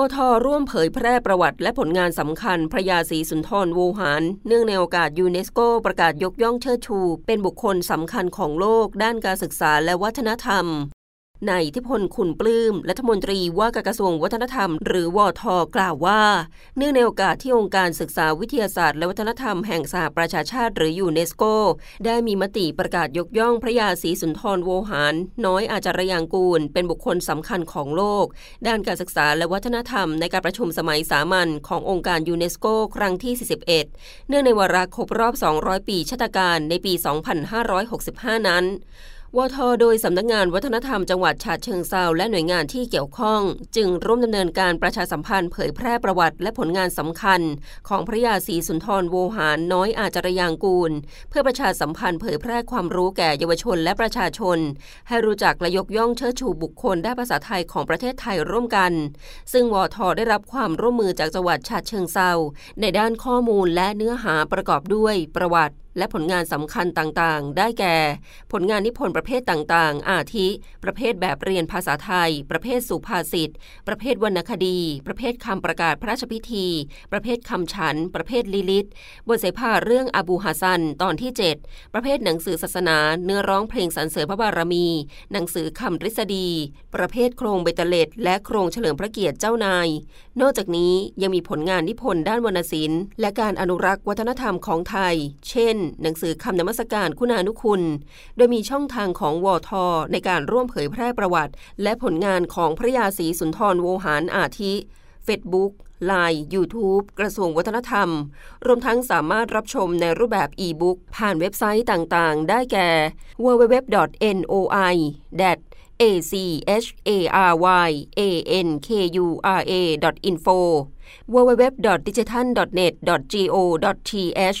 วทร่วมเผยแพร่ประวัติและผลงานสำคัญพระยาศรีสุนทรวูหาร เนื่องในโอกาสยูเนสโกประกาศยกย่องเชิดชู เป็นบุคคลสำคัญของโลกด้านการศึกษาและวัฒนธรรม นายอิทธิพลขุนปลื้มรัฐมนตรีว่าการกระทรวงวัฒนธรรม หรือวธ. กล่าวว่า เนื่องในโอกาสที่องค์การศึกษาวิทยาศาสตร์และวัฒนธรรมแห่งสหประชาชาติ หรือยูเนสโก ได้มีมติประกาศยกย่องพระยาศรีสุนทรโวหาร น้อยอาจารยางกูร เป็นบุคคลสำคัญของโลก ด้านการศึกษาและวัฒนธรรมในการประชุมสมัยสามัญขององค์การยูเนสโก ครั้งที่ 41 เนื่องในวาระครบรอบ 200 ปีชาตการในปี 2565 นั้น วทโดยสำนักงานวัฒนธรรมจังหวัดฉะเชิงเซาและหน่วยงานที่เกี่ยวข้อง จึงร่วมดำเนินการประชาสัมพันธ์เผยแพร่ประวัติและผลงานสำคัญ ของพระยาศรีสุนทรโวหารน้อยอาจารยางกูล เพื่อประชาสัมพันธ์เผยแพร่ความรู้แก่เยาวชนและประชาชน ให้รู้จักและยกย่องเชิดชูบุคคลด้านภาษาไทยของประเทศไทยร่วมกัน ซึ่งวทได้รับความร่วมมือจากจังหวัดฉะเชิงเซาในด้านข้อมูลและเนื้อหาประกอบด้วยประวัติ และผลงานสำคัญต่างๆ ได้แก่ ผลงานนิพนธ์ประเภทต่างๆ อาทิ ประเภทแบบเรียนภาษาไทย ประเภทสุภาษิต ประเภทวรรณคดี ประเภทคำประกาศพระราชพิธี ประเภทคำฉัน ประเภทลิลิต บทเสภาเรื่องอบูฮัสัน ตอนที่ 7 ประเภทหนังสือศาสนา เนื้อร้องเพลงสรรเสริญพระบารมี หนังสือคำทฤษฎี ประเภทโครงเบตเลตและโครงเฉลิมพระเกียรติเจ้านาย นอกจากนี้ยังมีผลงานนิพนธ์ด้านวรรณศิลป์และการอนุรักษ์วัฒนธรรมของไทย เช่นหนังสือคำนมัสการคุณานุคุณ โดยมีช่องทางของวอทอในการร่วมเผยแพร่ประวัติ และผลงานของพระยาศรีสุนทรโวหารอาทิเฟซบุ๊กไลน์ YouTube กระทรวงวัฒนธรรม รวมทั้งสามารถรับชมในรูปแบบอีบุ๊กผ่านเว็บไซต์ต่างๆ ได้แก่ www.noi a c h a r y a n k u r a info www.digital.net.go.th